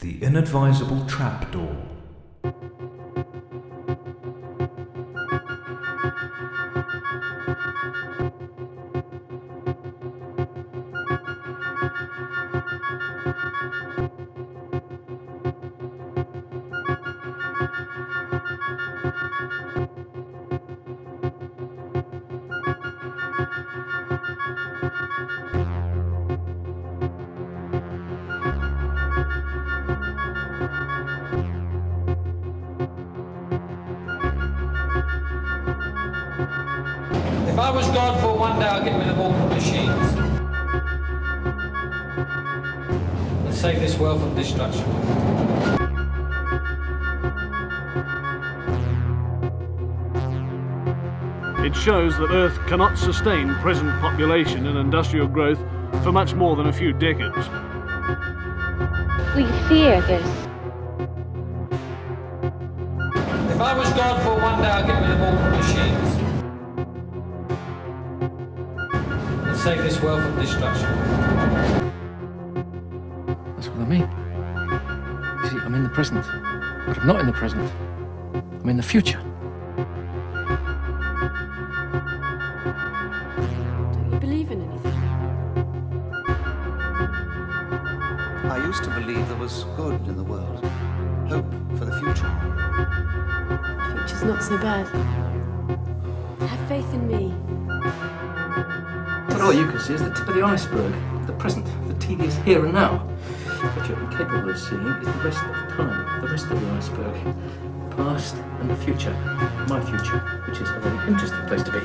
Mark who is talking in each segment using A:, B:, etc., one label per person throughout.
A: The inadvisable trapdoor.
B: Destruction.
C: It shows that Earth cannot sustain present population and industrial growth for much more than a few decades.
D: We fear this.
B: If I was God for one day, I'd get rid of all the machines. And save this world from destruction.
E: That's what I mean. You see, I'm in the present, but I'm not in the present. I'm in the future.
F: Don't you believe in anything?
G: I used to believe there was good in the world, hope for the future.
F: The future's not so bad. Have faith in me.
E: But all you can see is the tip of the iceberg, the present, the tedious here and now. What you're incapable of seeing is the rest of time, the rest of the iceberg, the past and the future, my future, which is a very interesting place to be.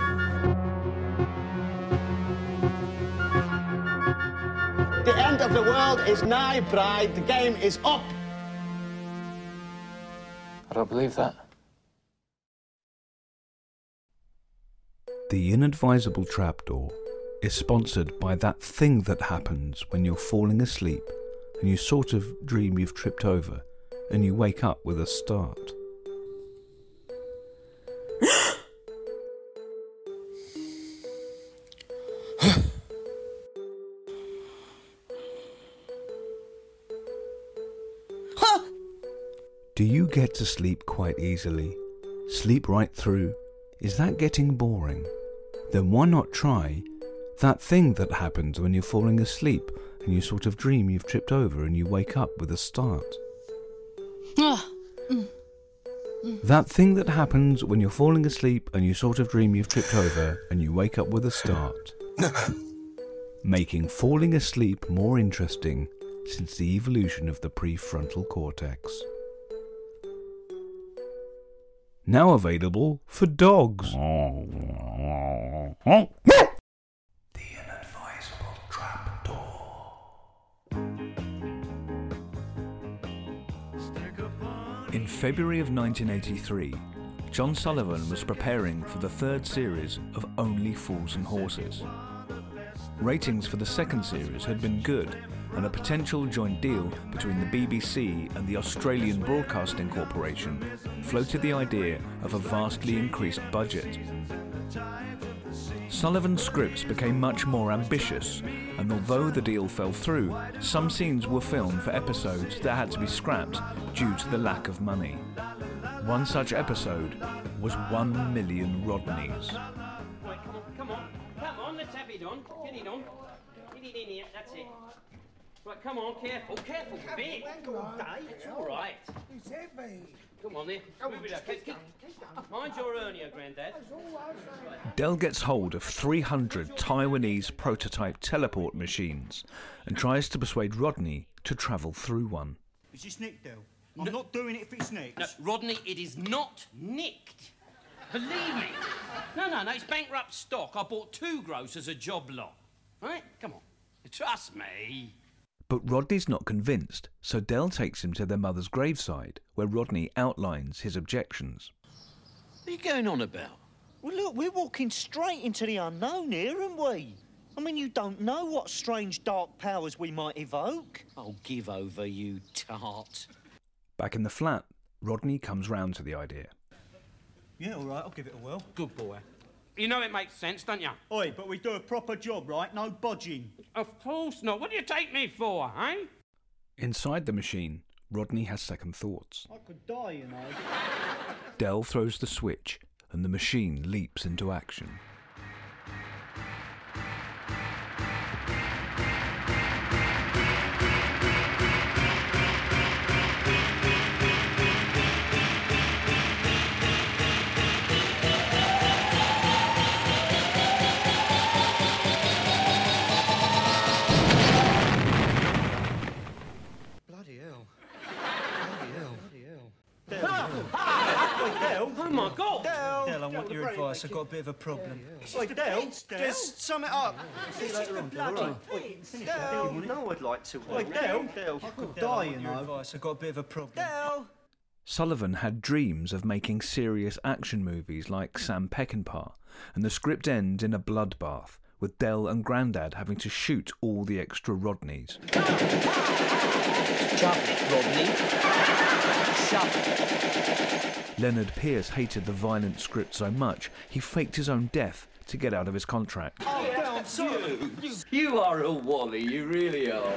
H: The end of the world is nigh, bride. The game is up.
E: I don't believe that.
A: The inadvisable trapdoor is sponsored by that thing that happens when you're falling asleep and you sort of dream you've tripped over and you wake up with a start. Do you get to sleep quite easily? Sleep right through? Is that getting boring? Then why not try that thing that happens when you're falling asleep and you sort of dream you've tripped over and you wake up with a start? Ah, mm, mm. That thing that happens when you're falling asleep and you sort of dream you've tripped over and you wake up with a start. Making falling asleep more interesting since the evolution of the prefrontal cortex. Now available for dogs. In February of 1983, John Sullivan was preparing for the third series of Only Fools and Horses. Ratings for the second series had been good, and a potential joint deal between the BBC and the Australian Broadcasting Corporation floated the idea of a vastly increased budget. Sullivan's scripts became much more ambitious, and although the deal fell through, some scenes were filmed for episodes that had to be scrapped due to the lack of money. One such episode was One Million Rodneys.
B: Right, come on, come on, come on, let's have it on. Get it on. Get it in here, that's it. Right, come on, careful, careful, bit. It's all right. Come on then, move it up. Get- get- Mind your hernia, Grandad.
A: Del gets hold of 300 Taiwanese prototype teleport machines and tries to persuade Rodney to travel through one.
I: Is this nicked, Del? I'm not doing it if it's nicked.
B: No, Rodney, it is not nicked. Believe me. No, no, no, it's bankrupt stock. I bought two gross as a job lot. Right? Come on. Trust me.
A: But Rodney's not convinced, so Del takes him to their mother's graveside, where Rodney outlines his objections.
J: What are you going on about?
I: Well, look, we're walking straight into the unknown here, aren't we? I mean, you don't know what strange dark powers we might evoke.
J: Oh, give over, you tart.
A: Back in the flat, Rodney comes round to the idea.
I: Yeah, all right, I'll give it a whirl.
J: Good boy.
B: You know it makes sense, don't you?
I: Oi, but we do a proper job, right? No bodging.
B: Of course not. What do you take me for, eh?
A: Inside the machine, Rodney has second thoughts.
I: I could die, you know.
A: Del throws the switch, and the machine leaps into action.
K: Want. I've got a bit of a problem.
G: Wait, Del, just sum it up. See you later on, Del. all right. Del, no, I'd like to. Wait, Del, Del, I could die, you know.
K: advice. I've got a bit of a problem.
G: Del!
A: Sullivan had dreams of making serious action movies like Sam Peckinpah, and the script ends in a bloodbath, with Del and Grandad having to shoot all the extra Rodneys.
J: Shove it, Rodney. Shove it.
A: Lennard Pearce hated the violent script so much he faked his own death to get out of his contract.
G: Oh, Del, I'm.
J: You are a wally, you really are.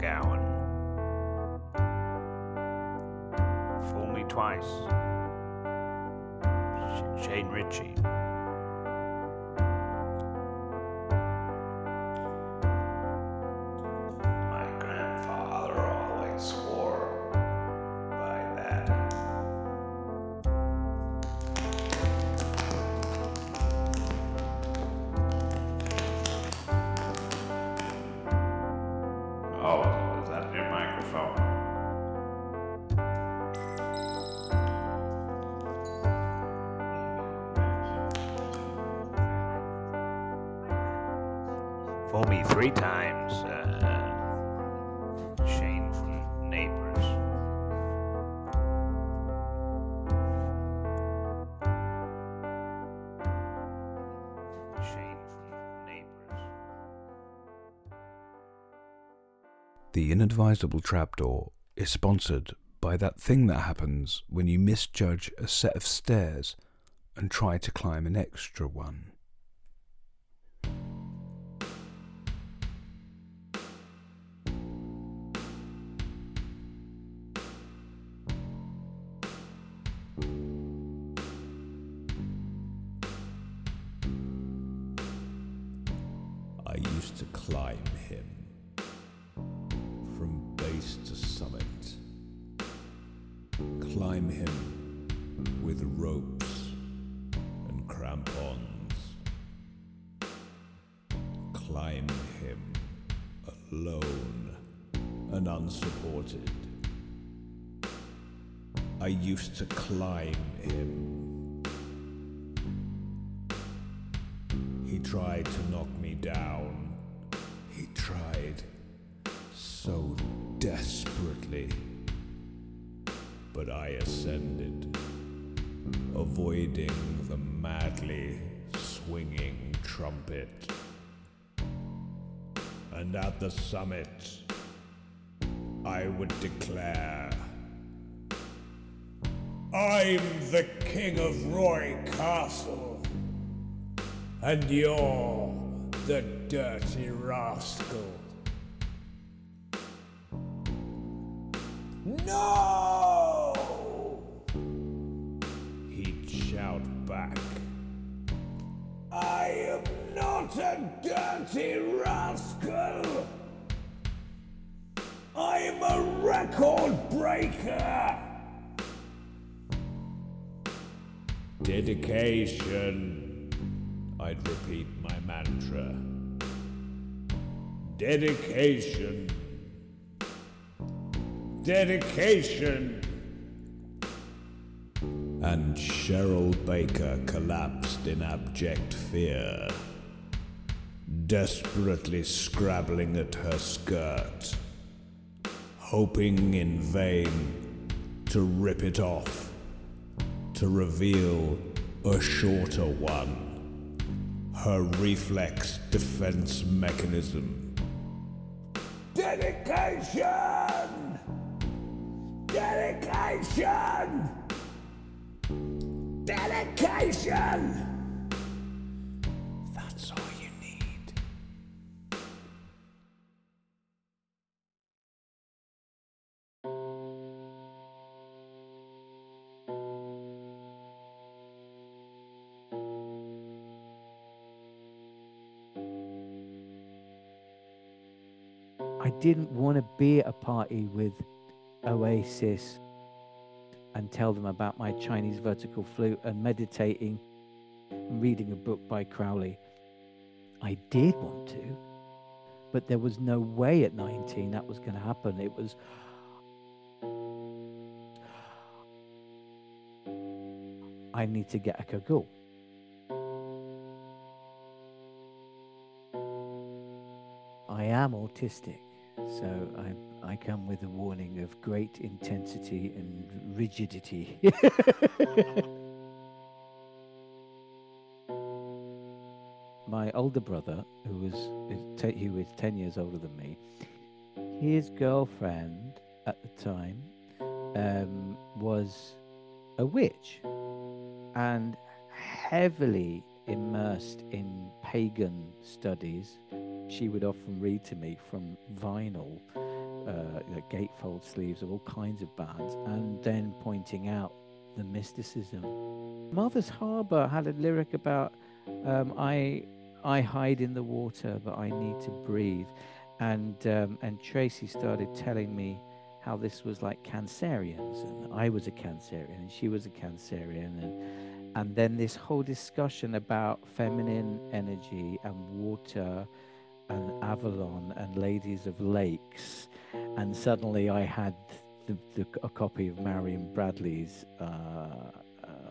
L: McGowan. Fool me twice, Sh- Shane Richie. Three times, uh, from Neighbors. From Neighbors.
A: The Inadvisable Trapdoor is sponsored by that thing that happens when you misjudge a set of stairs and try to climb an extra one.
M: I used to climb him from base to summit. Climb him with ropes and crampons. Climb him alone and unsupported. I used to climb him. Tried to knock me down. He tried so desperately. But I ascended, avoiding the madly swinging trumpet. And at the summit, I would declare I'm the king of Roy Castle, and you're the dirty rascal. No! He'd shout back. I am not a dirty rascal! I'm a record breaker! Dedication. I'd repeat my mantra. Dedication. Dedication. And Cheryl Baker collapsed in abject fear, desperately scrabbling at her skirt, hoping in vain to rip it off, to reveal a shorter one, her reflex defense mechanism. Dedication! Dedication! Dedication!
N: Didn't want to be at a party with Oasis and tell them about my Chinese vertical flute and meditating and reading a book by Crowley. I did want to, but there was no way at 19 that was going to happen. It was. I need to get a kagul. I am autistic, so I, I come with a warning of great intensity and rigidity. My older brother, who was he was ten years older than me, his girlfriend at the time um, was a witch and heavily immersed in pagan studies. She would often read to me from vinyl, uh, you know, gatefold sleeves of all kinds of bands, and then pointing out the mysticism. Mother's Harbour had a lyric about um, I I hide in the water, but I need to breathe, and um, and Tracy started telling me how this was like Cancerians, and I was a Cancerian, and she was a Cancerian, and and then this whole discussion about feminine energy and water and Avalon and Ladies of Lakes, and suddenly I had the, the, a copy of Marion Bradley's uh, uh,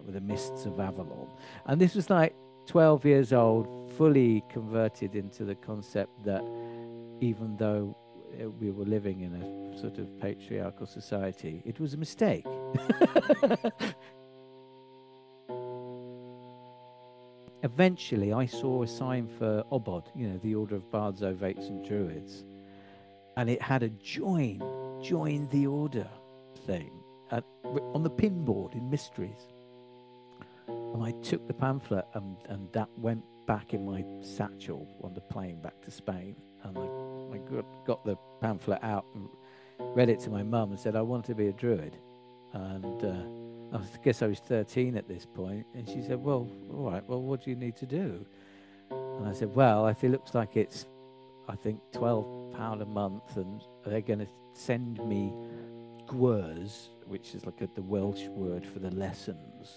N: The Mists of Avalon, and this was like 12 years old, fully converted into the concept that even though uh, we were living in a sort of patriarchal society, it was a mistake. Eventually, I saw a sign for Obod, you know, the Order of Bards, Ovates, and Druids, and it had a join, join the order thing at, on the pinboard in Mysteries. And I took the pamphlet, and, and that went back in my satchel on the plane back to Spain. And I, I got, got the pamphlet out and read it to my mum and said, I want to be a druid. And uh, I guess I was 13 at this. And she said, Well, all right, well, what do you need to do? And I said, Well, if it looks like it's, I think, £12 a month, and they're going to send me gwers, which is like a, the Welsh word for the lessons.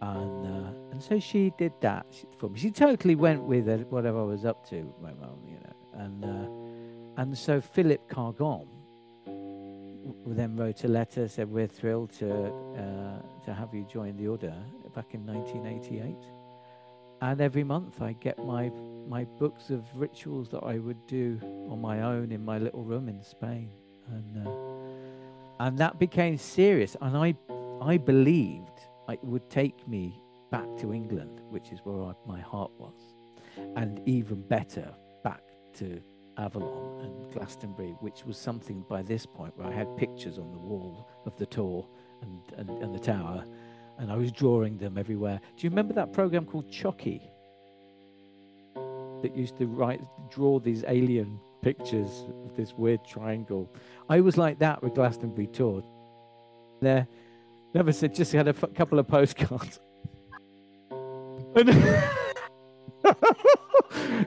N: And uh, and so she did that for me. She totally went with it, whatever I was up to, my mum, you know. And uh, and so Philip Carr-Gomm then wrote a letter, said we're thrilled to uh, to have you join the order back in 1988. And every month I get my my books of rituals that I would do on my own in my little room in Spain, and uh, and that became serious. And I I believed it would take me back to England, which is where I, my heart was, and even better back to Avalon and Glastonbury, which was something by this point where I had pictures on the wall of the Tor and, and, and the tower, and I was drawing them everywhere. Do you remember that program called Chucky? That used to write, draw these alien pictures of this weird triangle. I was like that with Glastonbury Tor. There, never said, just had a f- couple of postcards.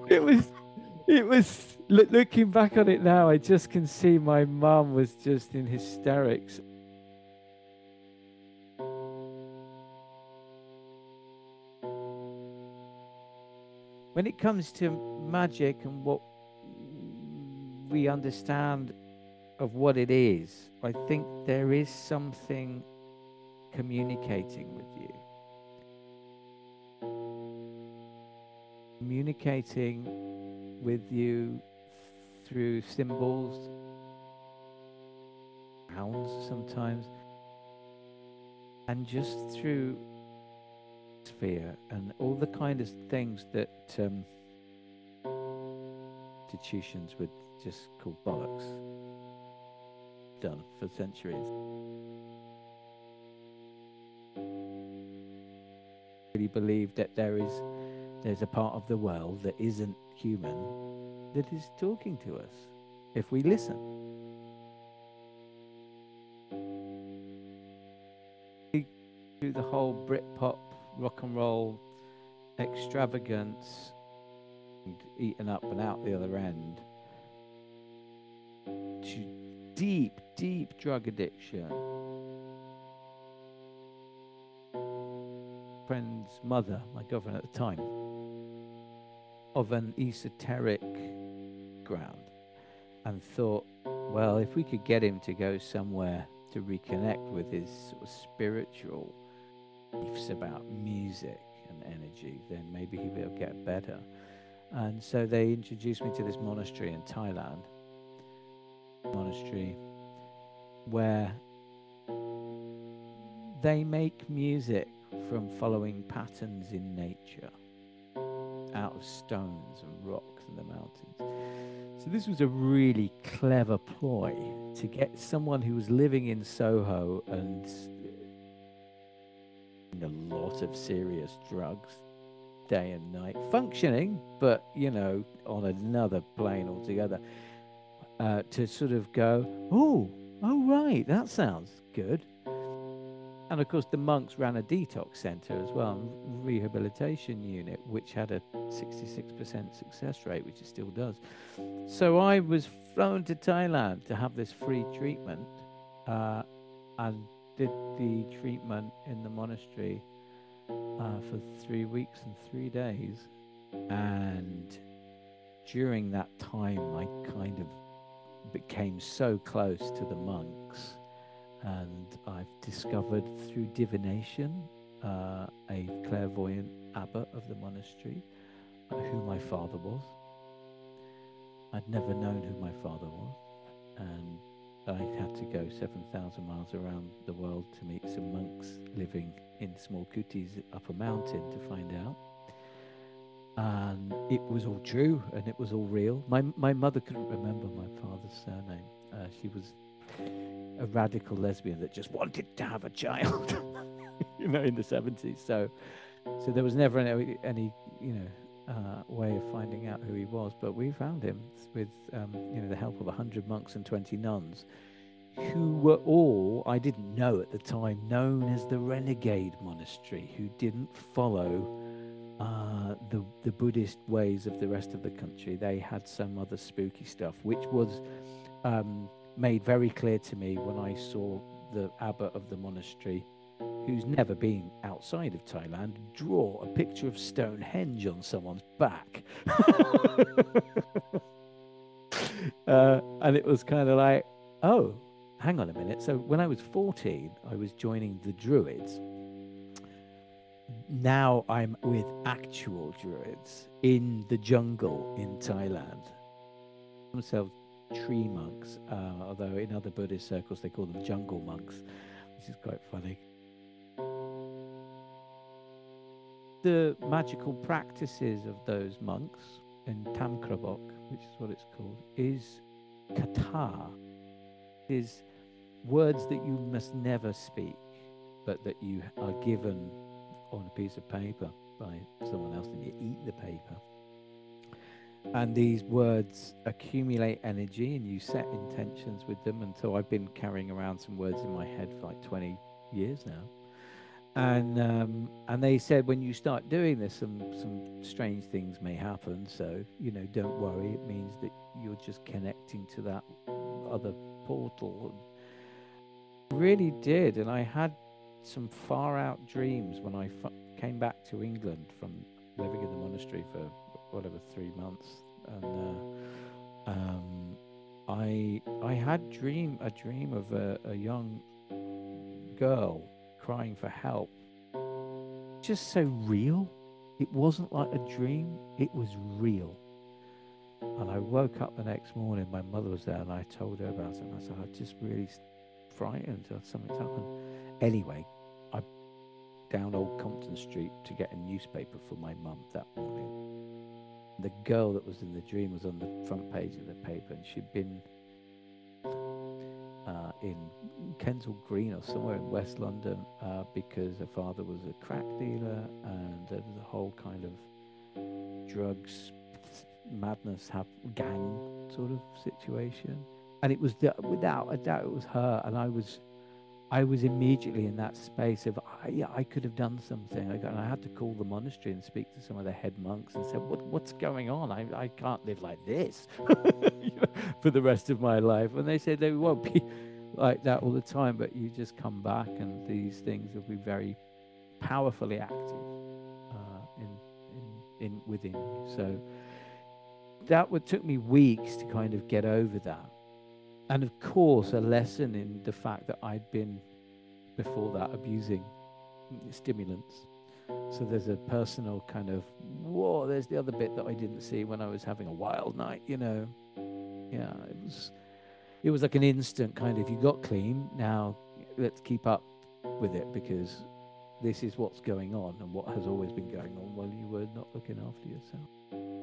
N: it was, it was Look, looking back on it now, I just can see my mum was just in hysterics. When it comes to magic and what we understand of what it is, I think there is something communicating with you. Communicating with you through symbols, sounds sometimes, and just through sphere and all the kind of things that um, institutions would just call bollocks done for centuries. Really believe that there is there's a part of the world that isn't human that is talking to us if we listen. Through the whole Britpop rock and roll extravagance and eaten up and out the other end to deep, deep drug addiction. Friend's mother, my girlfriend at the time, of an esoteric and thought, well, if we could get him to go somewhere to reconnect with his sort of spiritual beliefs about music and energy, then maybe he will get better. And so they introduced me to this monastery in Thailand, monastery where they make music from following patterns in nature out of stones and rocks in the mountains. So this was a really clever ploy to get someone who was living in Soho and a lot of serious drugs day and night, functioning, but you know, on another plane altogether, uh, to sort of go, oh, oh, right, that sounds good. And of course, the monks ran a detox center as well, rehabilitation unit, which had a 66% success rate, which it still does. So I was flown to Thailand to have this free treatment uh, and did the treatment in the monastery uh, for three weeks and three days. And during that time, I kind of became so close to the monks and I've discovered through divination uh, a clairvoyant abbot of the monastery uh, who my father was. I'd never known who my father was, and I had to go 7,000 miles around the world to meet some monks living in small kutis up a mountain to find out. And it was all true and it was all real. My, my mother couldn't remember my father's surname. Uh, she was a radical lesbian that just wanted to have a child, you know, in the 70s. So, so there was never any, any you know, uh, way of finding out who he was. But we found him with, um, you know, the help of 100 monks and 20 nuns who were all, I didn't know at the time, known as the renegade monastery, who didn't follow uh, the, the Buddhist ways of the rest of the country. They had some other spooky stuff, which was um, made very clear to me when I saw the abbot of the monastery, who's never been outside of Thailand, draw a picture of Stonehenge on someone's back. uh, and it was kind of like, oh, hang on a minute. So when I was 14, I was joining the Druids. Now I'm with actual Druids in the jungle in Thailand. Themselves tree monks, uh, although in other Buddhist circles they call them jungle monks, which is quite funny. The magical practices of those monks in Tham Krabok, which is what it's called, is kata, is words that you must never speak, but that you are given on a piece of paper by someone else, and you eat the paper and these words accumulate energy and you set intentions with them and so i've been carrying around some words in my head for like 20 years now. And um, and they said when you start doing this some some strange things may happen so you know don't worry. It means that you're just connecting to that other portal. Really did and i had some far out dreams when I came back to england from living in the monastery for whatever three months, and uh, um, I I had dream a dream of a, a young girl crying for help. Just so real. It wasn't like a dream. It was real. And I woke up the next morning. My mother was there, and I told her about it. And I said, "I'm just really frightened. Something's happened." Anyway, I down Old Compton Street to get a newspaper for my mum that morning. The girl that was in the dream was on the front page of the paper, and she'd been uh, in Kensal Green or somewhere in West London uh, because her father was a crack dealer, and there was a whole kind of drugs madness gang sort of situation. And it was the, without a doubt it was her, and I was I was immediately in that space of, I, yeah, I could have done something. I, got, I had to call the monastery and speak to some of the head monks and said, what, what's going on? I, I can't live like this for the rest of my life. And they said they won't be like that all the time, but you just come back and these things will be very powerfully active uh, in, in, in within you. So that would, took me weeks to kind of get over that and of course a lesson in the fact that I'd been before that abusing stimulants. So there's a personal kind of whoa. There's the other bit that I didn't see when I was having a wild night. You know, yeah, it was it was like an instant kind of you got clean. Now let's keep up with it because this is what's going on and what has always been going on while you were not looking after yourself.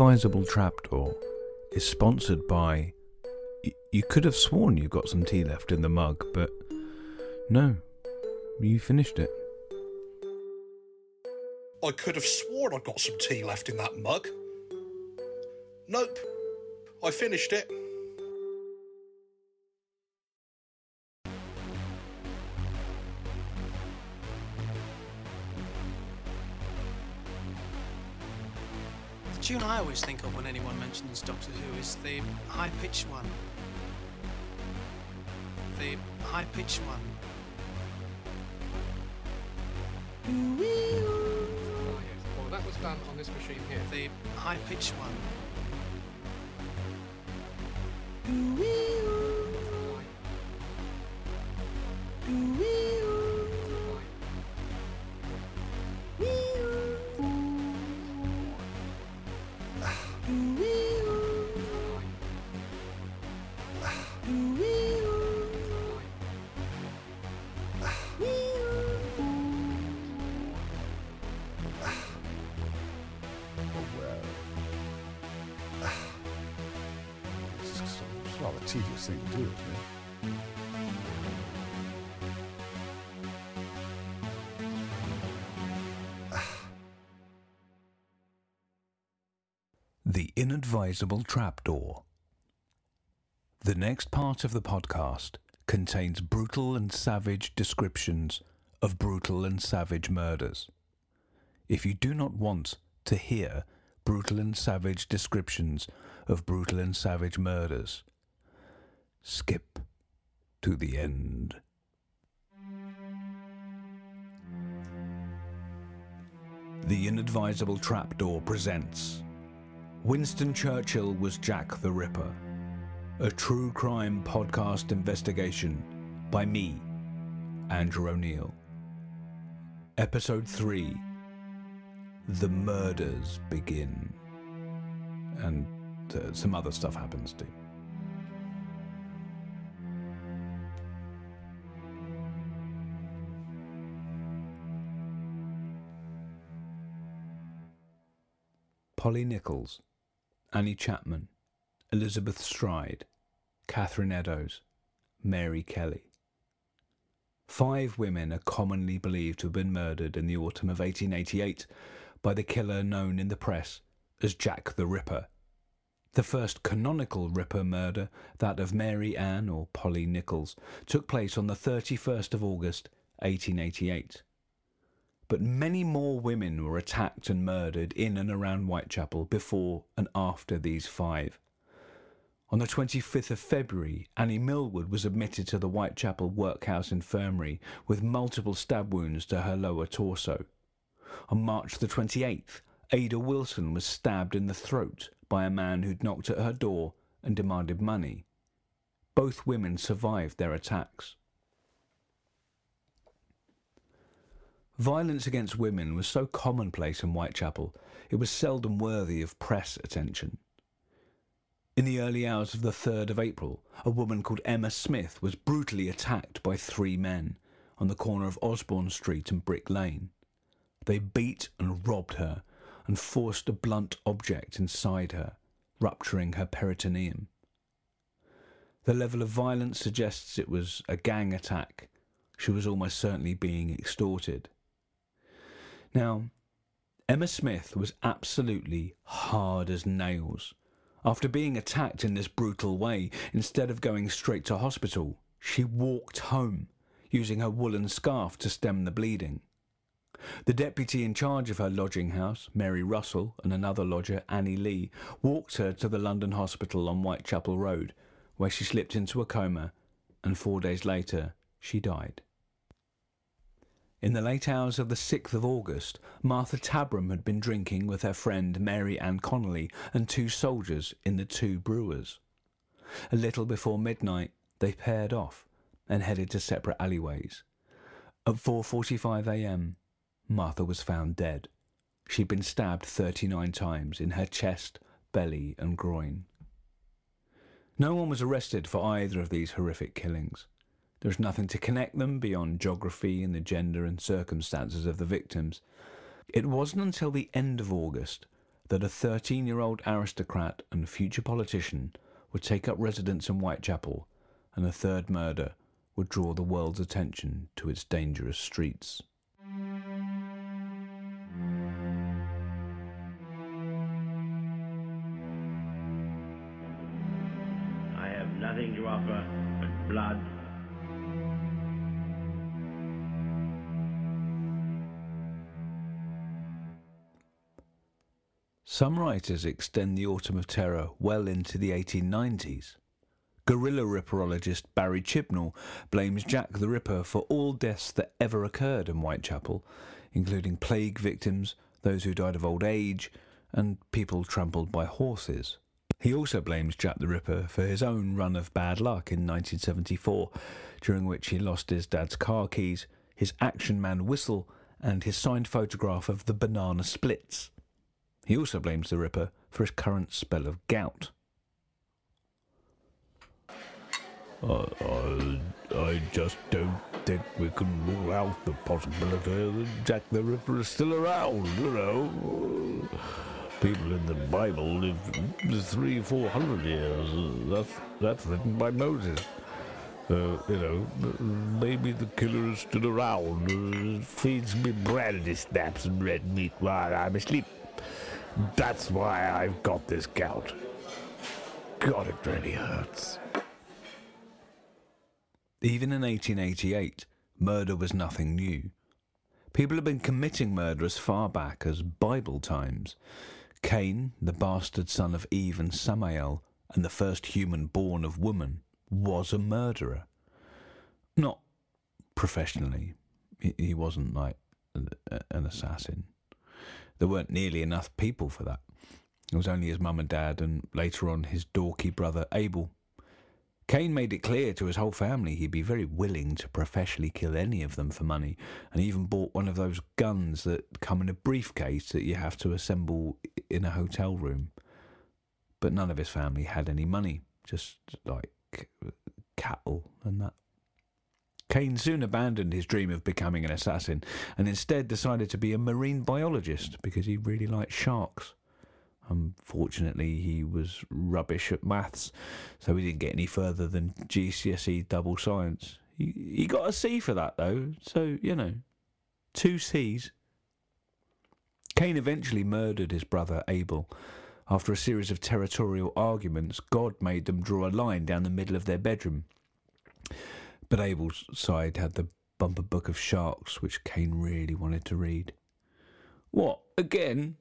A: Inadvisable Trapdoor is sponsored by. You could have sworn you got some tea left in the mug, but no, you finished it.
O: I could have sworn I'd got some tea left in that mug. Nope. I finished it.
P: Tune I always think of when anyone mentions Doctor Who is the high pitched one. The high pitched one. Oh, yes.
Q: Well, that was done on this machine here.
P: The high pitched one.
R: Tedious thing to do, isn't it?
A: The Inadvisable Trapdoor. The next part of the podcast contains brutal and savage descriptions of brutal and savage murders. If you do not want to hear brutal and savage descriptions of brutal and savage murders, skip to the end. The Inadvisable Trapdoor presents Winston Churchill was Jack the Ripper, a true crime podcast investigation by me, Andrew O'Neill. Episode 3 The Murders Begin. And uh, some other stuff happens too. Polly Nichols, Annie Chapman, Elizabeth Stride, Catherine Eddowes, Mary Kelly. Five women are commonly believed to have been murdered in the autumn of 1888 by the killer known in the press as Jack the Ripper. The first canonical Ripper murder, that of Mary Ann or Polly Nichols, took place on the 31st of August 1888. But many more women were attacked and murdered in and around Whitechapel before and after these five. On the 25th of February, Annie Millwood was admitted to the Whitechapel Workhouse Infirmary with multiple stab wounds to her lower torso. On March the 28th, Ada Wilson was stabbed in the throat by a man who'd knocked at her door and demanded money. Both women survived their attacks. Violence against women was so commonplace in Whitechapel, it was seldom worthy of press attention. In the early hours of the 3rd of April, a woman called Emma Smith was brutally attacked by three men on the corner of Osborne Street and Brick Lane. They beat and robbed her and forced a blunt object inside her, rupturing her peritoneum. The level of violence suggests it was a gang attack. She was almost certainly being extorted. Now, Emma Smith was absolutely hard as nails. After being attacked in this brutal way, instead of going straight to hospital, she walked home, using her woolen scarf to stem the bleeding. The deputy in charge of her lodging house, Mary Russell, and another lodger, Annie Lee, walked her to the London hospital on Whitechapel Road, where she slipped into a coma, and four days later she died. In the late hours of the 6th of August, Martha Tabram had been drinking with her friend Mary Ann Connolly and two soldiers in the Two Brewers. A little before midnight, they paired off and headed to separate alleyways. At 4:45 a.m., Martha was found dead. She'd been stabbed 39 times in her chest, belly, and groin. No one was arrested for either of these horrific killings. There is nothing to connect them beyond geography and the gender and circumstances of the victims. It wasn't until the end of August that a 13 year old aristocrat and future politician would take up residence in Whitechapel, and a third murder would draw the world's attention to its dangerous streets. Some writers extend the Autumn of Terror well into the 1890s. Guerrilla ripperologist Barry Chibnall blames Jack the Ripper for all deaths that ever occurred in Whitechapel, including plague victims, those who died of old age, and people trampled by horses. He also blames Jack the Ripper for his own run of bad luck in 1974, during which he lost his dad's car keys, his Action Man whistle, and his signed photograph of the banana splits. He also blames the Ripper for his current spell of gout.
M: I, I, just don't think we can rule out the possibility that Jack the Ripper is still around, you know. People in the Bible lived three, four hundred years. That's, that's written by Moses. Uh, you know, maybe the killer is still around. Uh, feeds me brandy snaps and red meat while I'm asleep. That's why I've got this gout. God, it really hurts.
A: Even in 1888, murder was nothing new. People had been committing murder as far back as Bible times. Cain, the bastard son of Eve and Samael, and the first human born of woman, was a murderer. Not professionally. He wasn't like an assassin. There weren't nearly enough people for that. It was only his mum and dad, and later on his dorky brother Abel. Cain made it clear to his whole family he'd be very willing to professionally kill any of them for money, and even bought one of those guns that come in a briefcase that you have to assemble in a hotel room. But none of his family had any money, just like cattle and that. Cain soon abandoned his dream of becoming an assassin and instead decided to be a marine biologist because he really liked sharks. Unfortunately, he was rubbish at maths, so he didn't get any further than GCSE double science. He, he got a C for that, though, so, you know, two C's. Cain eventually murdered his brother Abel After a series of territorial arguments, God made them draw a line down the middle of their bedroom. But Abel's side had the bumper book of sharks, which Cain really wanted to read. What, again?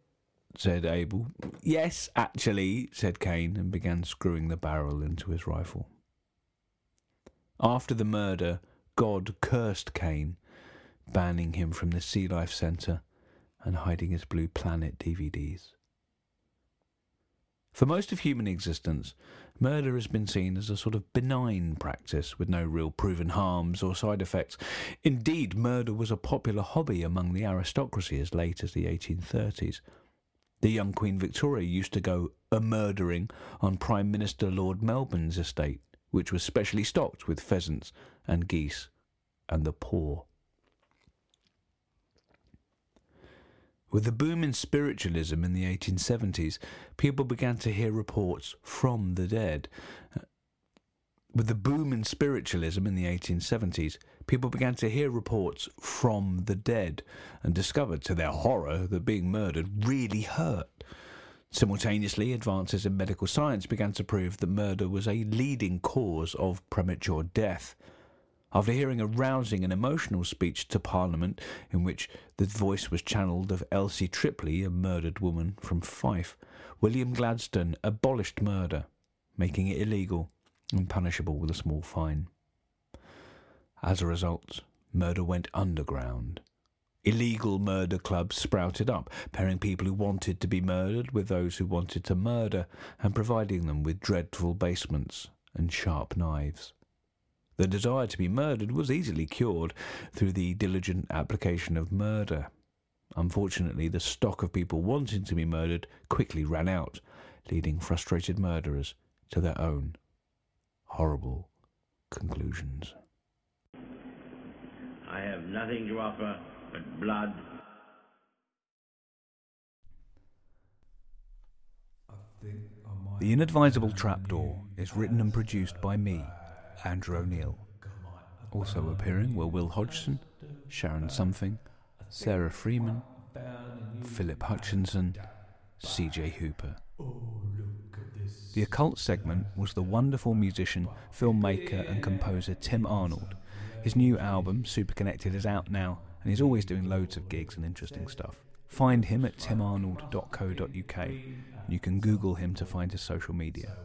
A: said Abel. Yes, actually, said Cain, and began screwing the barrel into his rifle. After the murder, God cursed Cain, banning him from the Sea Life Centre and hiding his Blue Planet DVDs. For most of human existence, murder has been seen as a sort of benign practice with no real proven harms or side effects. Indeed, murder was a popular hobby among the aristocracy as late as the 1830s. The young Queen Victoria used to go a murdering on Prime Minister Lord Melbourne's estate, which was specially stocked with pheasants and geese and the poor. With the boom in spiritualism in the 1870s, people began to hear reports from the dead. Uh, with the boom in spiritualism in the 1870s, people began to hear reports from the dead and discovered to their horror that being murdered really hurt. Simultaneously, advances in medical science began to prove that murder was a leading cause of premature death. After hearing a rousing and emotional speech to Parliament in which the voice was channeled of Elsie Tripley, a murdered woman from Fife, William Gladstone abolished murder, making it illegal and punishable with a small fine. As a result, murder went underground. Illegal murder clubs sprouted up, pairing people who wanted to be murdered with those who wanted to murder and providing them with dreadful basements and sharp knives. The desire to be murdered was easily cured through the diligent application of murder. Unfortunately, the stock of people wanting to be murdered quickly ran out, leading frustrated murderers to their own horrible conclusions.
S: I have nothing to offer but blood.
A: The Inadvisable Trapdoor is written and produced by me, Andrew O'Neill. Also appearing were Wil Hodgson, Sharon Sumfing, Sarah Freeman, Phillip Hutchinson, CJ Hooper. The occult segment was the wonderful musician, filmmaker, and composer Tim Arnold. His new album, Super Connected, is out now, and he's always doing loads of gigs and interesting stuff. Find him at timarnold.co.uk. You can Google him to find his social media.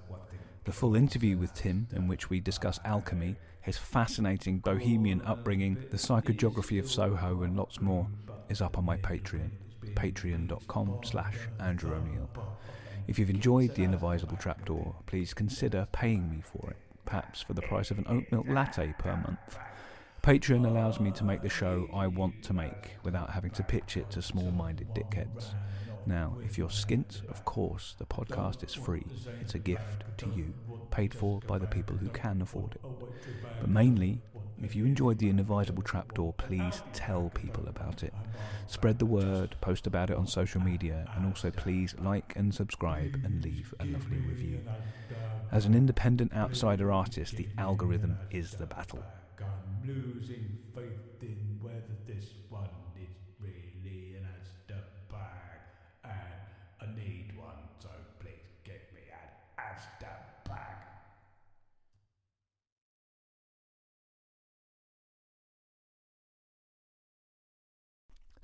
A: The full interview with Tim, in which we discuss alchemy, his fascinating bohemian upbringing, the psychogeography of Soho, and lots more, is up on my Patreon, patreon.com slash Andrew O'Neill. If you've enjoyed The Inadvisable Trapdoor, please consider paying me for it, perhaps for the price of an oat milk latte per month. Patreon allows me to make the show I want to make without having to pitch it to small minded dickheads. Now, if you're skint, of course, the podcast is free. It's a gift to you, paid for by the people who can afford it. But mainly, if you enjoyed The Inadvisable Trapdoor, please tell people about it. Spread the word, post about it on social media, and also please like and subscribe and leave a lovely review. As an independent outsider artist, the algorithm is the battle.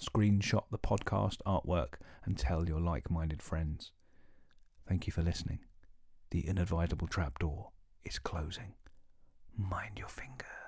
A: Screenshot the podcast artwork and tell your like minded friends. Thank you for listening. The inadvisable trapdoor is closing. Mind your fingers.